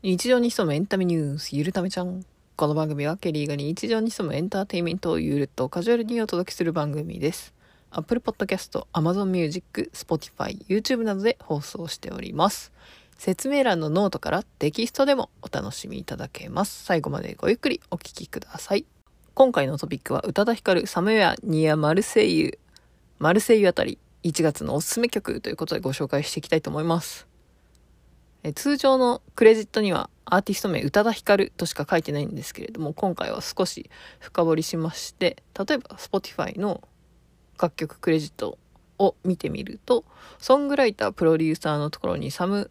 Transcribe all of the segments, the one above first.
日常に潜むエンタメニュース、ゆるためちゃん。この番組はケリーが日常に潜むエンターテインメントをゆるっとカジュアルにお届けする番組です。Apple Podcast、Amazon Music、Spotify、YouTube などで放送しております。説明欄のノートからテキストでもお楽しみいただけます。最後までごゆっくりお聞きください。今回のトピックは宇多田ヒカル、 Somewhere, Near, Marseilles、マルセイユあたり、1月のおすすめ曲ということでご紹介していきたいと思います。え通常のクレジットにはアーティスト名宇多田ヒカルとしか書いてないんですけれども今回は少し深掘りしまして例えば Spotify の楽曲クレジットを見てみるとソングライタープロデューサーのところにサム・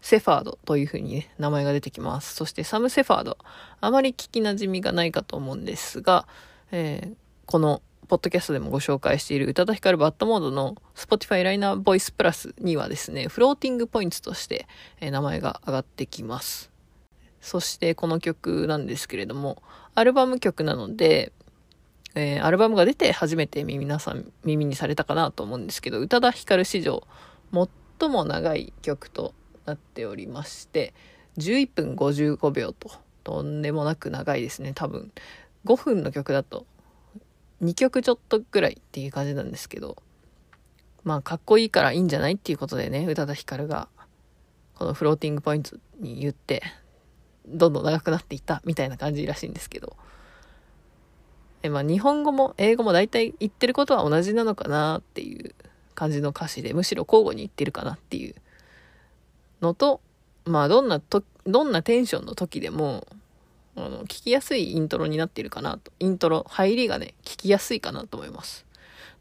セファードというふうにね名前が出てきます。そしてサム・セファードあまり聞きなじみがないかと思うんですが、えーこのポッドキャストでもご紹介している宇多田ヒカルバッドモードの Spotify ライナーボイスプラスにはですね、フローティングポイントとして、名前が上がってきます。そしてこの曲なんですけれども、アルバム曲なので、えーアルバムが出て初めて皆さん耳にされたかなと思うんですけど、宇多田ヒカル史上最も長い曲となっておりまして、11分55秒ととんでもなく長いですね。多分5分の曲だと2曲ちょっとぐらいっていう感じなんですけど、まあかっこいいからいいんじゃないっていうことでね、宇多田ヒカルがこのフローティングポイントに言って、どんどん長くなっていったみたいな感じらしいんですけど、えまあ日本語も英語も大体言ってることは同じなのかなっていう感じの歌詞で、むしろ交互に言ってるかなっていうのと、まあどんなと、どんなテンションの時でも、あの、聞きやすいイントロになっているかなと。イントロ、入りがね、聞きやすいかなと思います。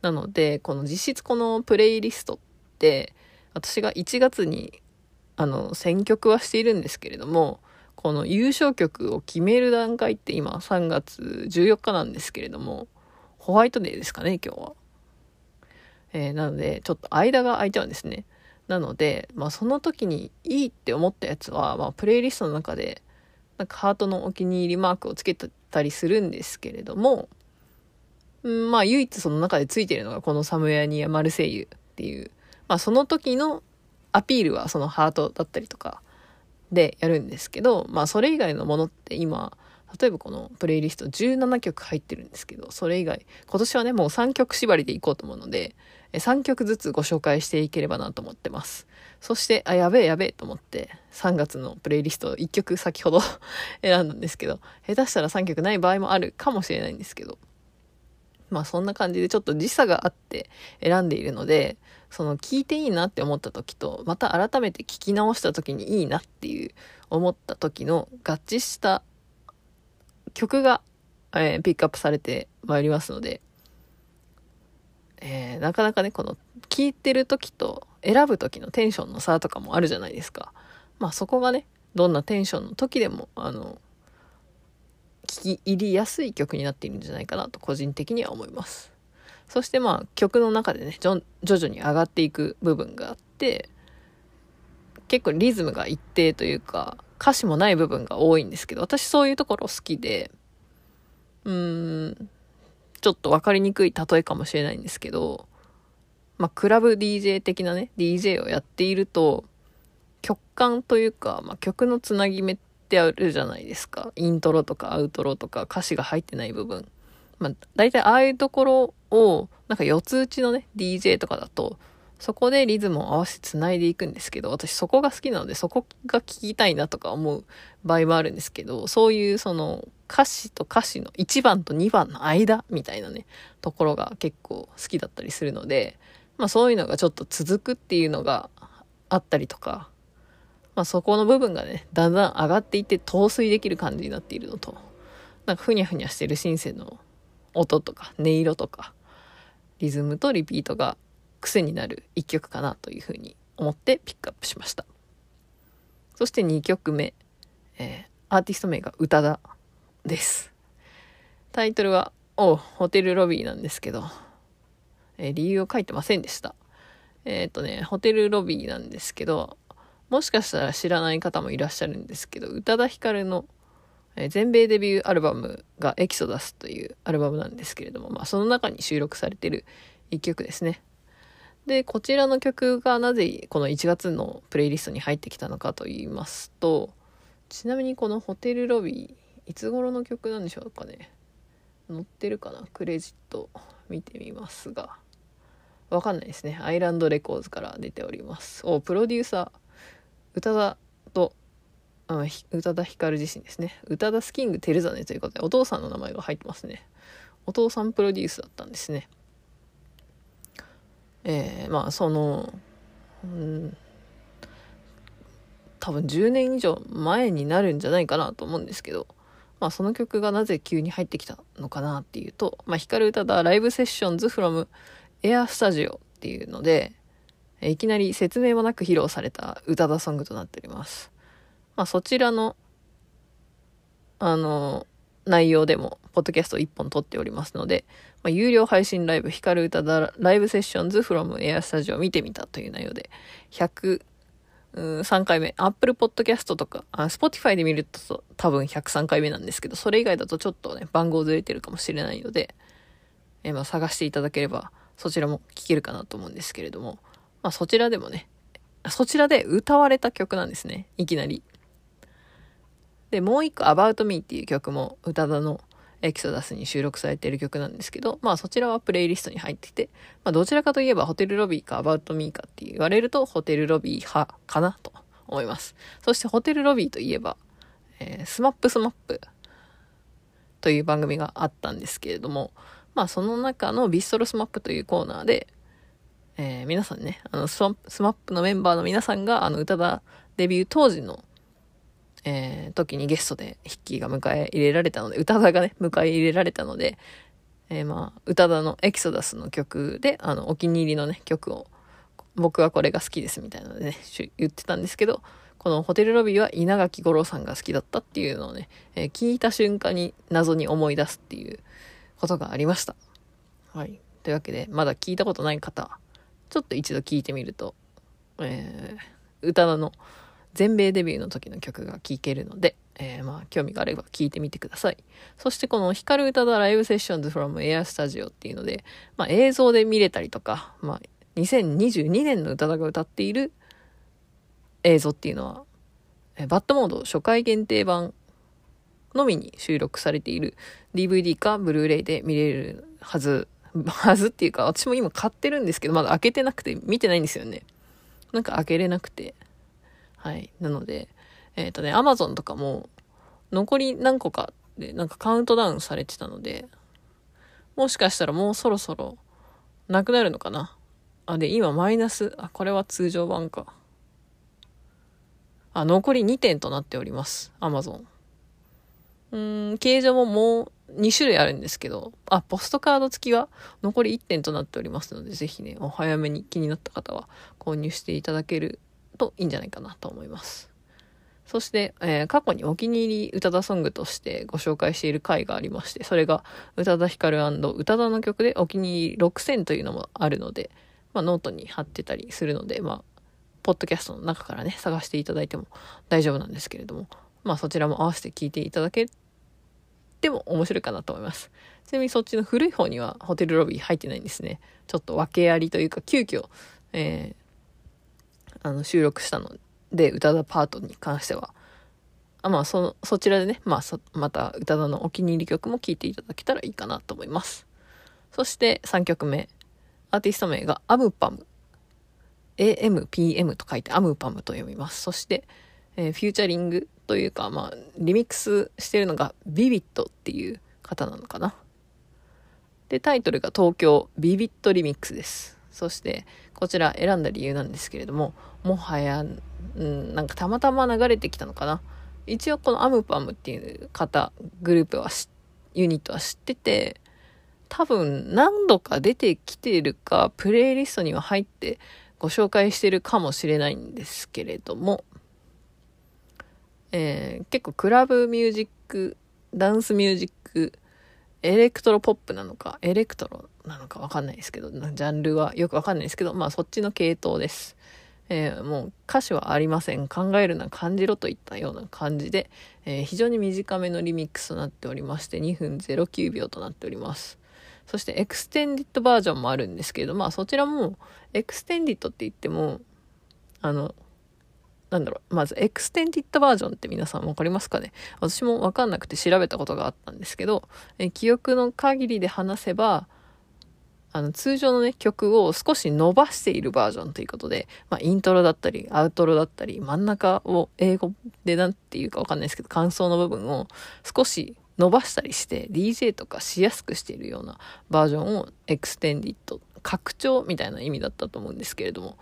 なので、この実質このプレイリストって、私が1月に、あの、選曲はしているんですけれども、この優勝曲を決める段階って今3月14日なんですけれども、ホワイトデーですかね、今日は。えーなので、ちょっと間が空いちゃうんですね。なので、まあその時にいいって思ったやつは、まあプレイリストの中で、なんかハートのお気に入りマークをつけてたりするんですけれども、うんまあ唯一その中でついてるのがこのサムエアニア・マルセイユっていう、まあその時のアピールはそのハートだったりとかでやるんですけど、まあそれ以外のものって今、例えばこのプレイリスト17曲入ってるんですけど、それ以外、今年はね、もう3曲縛りでいこうと思うので、3曲ずつご紹介していければなと思ってます。そして、あ、やべえやべえと思って、3月のプレイリスト1曲先ほど 選んだんですけど、下手したら3曲ない場合もあるかもしれないんですけど、まあそんな感じでちょっと時差があって選んでいるので、その聞いていいなって思った時と、また改めて聞き直した時にいいなっていう思った時の合致した曲が、えーピックアップされてまいりますので、えーなかなかね、この聞いてる時と選ぶ時のテンションの差とかもあるじゃないですか。まあそこがね、どんなテンションの時でも、あの、聞き入りやすい曲になっているんじゃないかなと個人的には思います。そしてまあ曲の中でね、徐々に上がっていく部分があって、結構リズムが一定というか、歌詞もない部分が多いんですけど、私そういうところ好きで、うーん、ちょっと分かりにくい例えかもしれないんですけど、まあ、クラブ DJ 的なね、DJ をやっていると、曲感というか、まあ、曲のつなぎ目ってあるじゃないですか。イントロとかアウトロとか歌詞が入ってない部分。まあ、大体ああいうところを、なんか四つ打ちのね、DJ とかだと、そこでリズムを合わせて繋いでいくんですけど、私そこが好きなので、そこが聞きたいなとか思う場合もあるんですけど、そういうその歌詞と歌詞の1番と2番の間みたいなね、ところが結構好きだったりするので、まあそういうのがちょっと続くっていうのがあったりとか、まあそこの部分がね、だんだん上がっていって陶酔できる感じになっているのと、なんかふにゃふにゃしてるシンセの音とか音色とか、リズムとリピートが癖になる一曲かなというふうに思ってピックアップしました。そして2曲目、えーアーティスト名が宇多田です。タイトルは、おホテルロビーなんですけど、えー理由を書いてませんでした。えっ、とね、ホテルロビーなんですけど、もしかしたら知らない方もいらっしゃるんですけど、宇多田ヒカルの、え全米デビューアルバムがエキソダスというアルバムなんですけれども、まあその中に収録されてる一曲ですね。で、こちらの曲がなぜこの1月のプレイリストに入ってきたのかと言いますと、ちなみにこのホテルロビーいつ頃の曲なんでしょうかね。載ってるかな？クレジット見てみますが。わかんないですね。アイランドレコーズから出ております。おプロデューサー宇多田とあ宇多田ヒカル自身ですね。宇多田スキングテルザネということでお父さんの名前が入ってますね。お父さんプロデュースだったんですね。えー、まあそのうん多分10年以上前になるんじゃないかなと思うんですけど、まあその曲がなぜ急に入ってきたのかなっていうと、まあヒカル歌だライブセッションズ from エアスタジオっていうので、いきなり説明もなく披露された歌だソングとなっております。まあそちらの、あの、内容でも、ポッドキャスト1本撮っておりますので、まあ、有料配信ライブ、ヒカル歌だライブセッションズ from エアスタジオ見てみたという内容で、100、3回目。Apple Podcast とか、Spotify で見ると多分103回目なんですけど、それ以外だとちょっとね、番号ずれてるかもしれないので、え、まあ探していただければ、そちらも聴けるかなと思うんですけれども、まあそちらでもね、そちらで歌われた曲なんですね。いきなり。で、もう一個 About Me っていう曲も宇多田のエキソダスに収録されている曲なんですけど、まあそちらはプレイリストに入ってて、まあどちらかといえばホテルロビーか About Me かって言われるとホテルロビー派かなと思います。そしてホテルロビーといえば、えー、スマップスマップという番組があったんですけれども、まあその中のビストロスマップというコーナーで、えー、皆さんね、あのスマップのメンバーの皆さんがあの宇多田デビュー当時のえー、時にゲストでヒッキーが迎え入れられたので、宇多田がね、迎え入れられたので、えー、まあ、宇多田のエキソダスの曲で、あの、お気に入りのね、曲を、僕はこれが好きですみたいなのでね、言ってたんですけど、このホテルロビーは稲垣吾郎さんが好きだったっていうのをね、えー、聞いた瞬間に謎に思い出すっていうことがありました。はい。というわけで、まだ聞いたことない方、ちょっと一度聞いてみると、えー、宇多田の全米デビューの時の曲が聴けるので、えー、まあ、興味があれば聴いてみてください。そしてこの光る歌だライブセッションズ from Air Studio っていうので、まあ、映像で見れたりとか、まあ、2022年の歌田が歌っている映像っていうのは、えー、バッドモード初回限定版のみに収録されている DVD かブルーレイで見れるはず、はずっていうか、私も今買ってるんですけど、まだ開けてなくて見てないんですよね。なんか開けれなくて。はい。なので、えっ、ー、とね、アマゾンとかも、残り何個かで、なんかカウントダウンされてたので、もしかしたらもうそろそろ、なくなるのかな？あ、で、今マイナス、あ、これは通常版か。あ、残り2点となっております。アマゾン。うーん、形状ももう2種類あるんですけど、あ、ポストカード付きは残り1点となっておりますので、ぜひね、お早めに気になった方は購入していただけるといいんじゃないかなと思います。そして、えー、過去にお気に入り宇多田ソングとしてご紹介している回がありまして、それが宇多田ヒカル宇多田の曲でお気に入り6000というのもあるので、まあ、ノートに貼ってたりするので、まあ、ポッドキャストの中からね、探していただいても大丈夫なんですけれども、まあそちらも合わせて聞いていただけても面白いかなと思います。ちなみにそっちの古い方にはホテルロビー入ってないんですね。ちょっと訳ありというか、急遽、えー、あの収録したので宇多田パートに関しては。あまあそそちらでね、まあ、また宇多田のお気に入り曲も聴いていただけたらいいかなと思います。そして3曲目。アーティスト名がアムパム。AMPM と書いてアムパムと読みます。そして、えー、フューチャリングというかまあリミックスしてるのがビビットっていう方なのかな。でタイトルが東京ビビットリミックスです。そしてこちら選んだ理由なんですけれどももはや、うん、なんかたまたま流れてきたのかな。一応このアムパムっていう方グループはユニットは知ってて多分何度か出てきてるかプレイリストには入ってご紹介してるかもしれないんですけれども、えー、結構クラブミュージックダンスミュージックエレクトロポップなのかエレクトロなのかわかんないですけど、ジャンルはよくわかんないですけど、まあそっちの系統です。えー、もう歌詞はありません。考えるな、感じろといったような感じで、えー、非常に短めのリミックスとなっておりまして、2分09秒となっております。そして Extended バージョンもあるんですけど、まあそちらも、 Extended って言っても、あの、なんだろう、まず Extended バージョンって皆さんわかりますかね？私もわかんなくて調べたことがあったんですけど、え記憶の限りで話せば、あの、通常のね、曲を少し伸ばしているバージョンということで、まあ、イントロだったり、アウトロだったり、真ん中を英語でなんていうかわかんないですけど、間奏の部分を少し伸ばしたりして、DJ とかしやすくしているようなバージョンを Extended、拡張みたいな意味だったと思うんですけれども、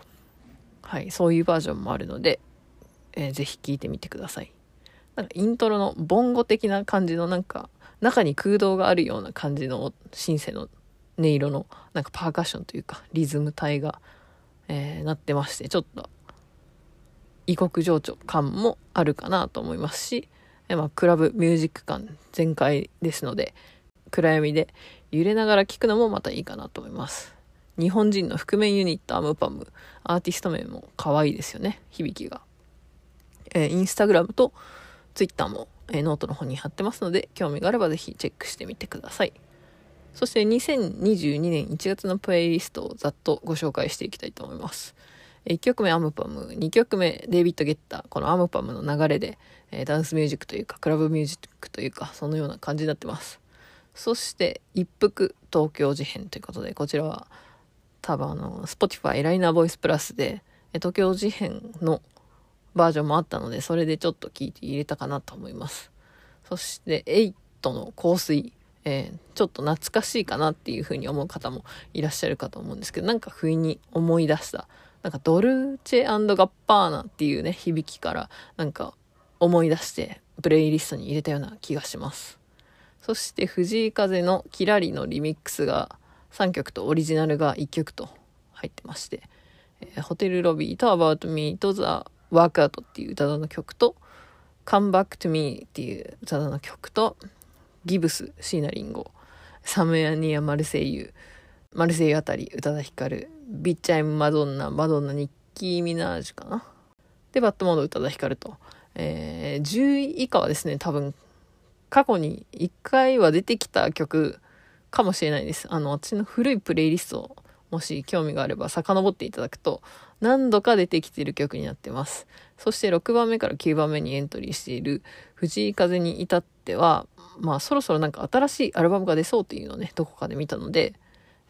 はい、そういうバージョンもあるので、えー、ぜひ聴いてみてください。なんかイントロのボンゴ的な感じのなんか、中に空洞があるような感じのシンセの音色のなんかパーカッションというかリズム体が、えー、なってましてちょっと異国情緒感もあるかなと思いますし、えまあ、クラブミュージック感全開ですので暗闇で揺れながら聴くのもまたいいかなと思います。日本人の覆面ユニット AmPm アーティスト名も可愛いですよね響きが、えー、インスタグラムとツイッターも、えー、ノートの方に貼ってますので興味があればぜひチェックしてみてください。そして2022年1月のプレイリストをざっとご紹介していきたいと思います。1曲目 AmPm、2曲目デイビッド・ゲッタ、この AmPm の流れで、えー、ダンスミュージックというか、クラブミュージックというか、そのような感じになってます。そして一服東京事変ということで、こちらは多分あの、Spotify ライナーボイスプラスで、東京事変のバージョンもあったので、それでちょっと聞いて入れたかなと思います。そして、8の香水。えー、ちょっと懐かしいかなっていうふうに思う方もいらっしゃるかと思うんですけど、なんか不意に思い出した、なんかドルチェガッパーナっていうね、響きからなんか思い出してプレイリストに入れたような気がします。そして藤井風のキラリのリミックスが3曲とオリジナルが1曲と入ってまして、えー、ホテルロビーと About Me と The Workout っていう歌の曲と Come Back to Me っていう歌の曲とギブス、椎名林檎、サムヤニア・マルセイユ、マルセイユあたり、宇多田ヒカル、ビッチャイム・マドンナ、マドンナ、ニッキー・ミナージュかな。で、バッドモード、宇多田ヒカルと。えー、10位以下はですね、多分、過去に1回は出てきた曲かもしれないです。あの、私の古いプレイリストを、もし興味があれば遡っていただくと、何度か出てきている曲になってます。そして6番目から9番目にエントリーしている藤井風に至っては、まあそろそろなんか新しいアルバムが出そうっていうのをね、どこかで見たので、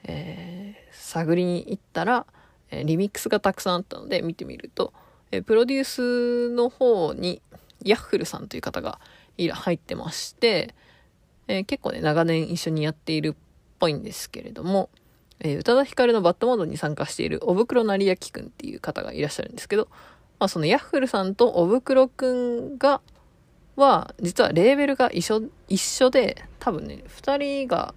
えー、探りに行ったら、え、リミックスがたくさんあったので見てみると、え、プロデュースの方にヤッフルさんという方が入ってまして、えー、結構ね、長年一緒にやっているっぽいんですけれども、えー、宇多田ヒカルのバッドモードに参加しているおぶくろ成明くんっていう方がいらっしゃるんですけど、まあそのヤッフルさんとおぶくろくんが、は、実はレーベルが一緒、一緒で、多分ね、二人が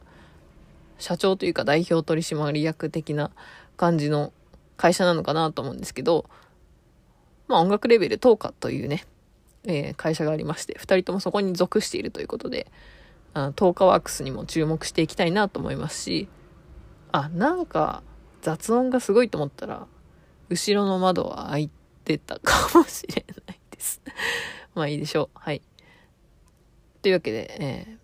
社長というか代表取締役的な感じの会社なのかなと思うんですけど、まあ音楽レベルトーカというね、えー、会社がありまして、二人ともそこに属しているということで、あトーカワークスにも注目していきたいなと思いますし、あ、なんか雑音がすごいと思ったら、後ろの窓は開いてたかもしれないです。まあいいでしょう。はい。というわけで、えー、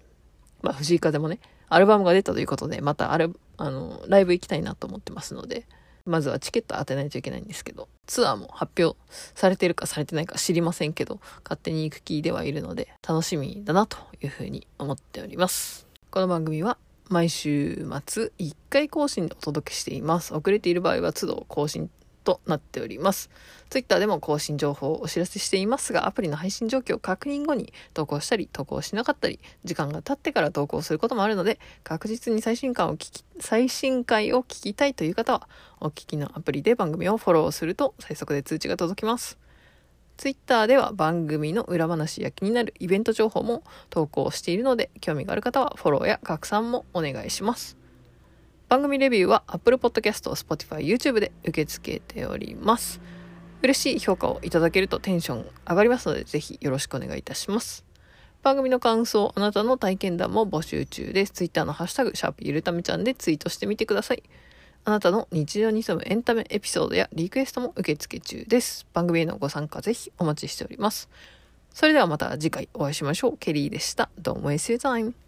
まあ、藤井風もね、アルバムが出たということで、またあれ、あの、ライブ行きたいなと思ってますので、まずはチケット当てないといけないんですけど、ツアーも発表されてるかされてないか知りませんけど、勝手に行く気ではいるので、楽しみだなというふうに思っております。この番組は毎週末1回更新でお届けしています。遅れている場合は都度更新となっております。Twitter でも更新情報をお知らせしていますが、アプリの配信状況を確認後に投稿したり、投稿しなかったり、時間が経ってから投稿することもあるので、確実に最新回を聞き、最新回を聞きたいという方は、お聞きのアプリで番組をフォローすると最速で通知が届きます。Twitter では番組の裏話や気になるイベント情報も投稿しているので、興味がある方はフォローや拡散もお願いします。番組レビューは Apple Podcast、Spotify、YouTube で受け付けております。嬉しい評価をいただけるとテンション上がりますので、ぜひよろしくお願いいたします。番組の感想、あなたの体験談も募集中です。Twitter のハッシュタグ、シャープゆるためちゃんでツイートしてみてください。あなたの日常に潜むエンタメエピソードやリクエストも受付中です。番組へのご参加ぜひお待ちしております。それではまた次回お会いしましょう。ケリーでした。Don't waste your time.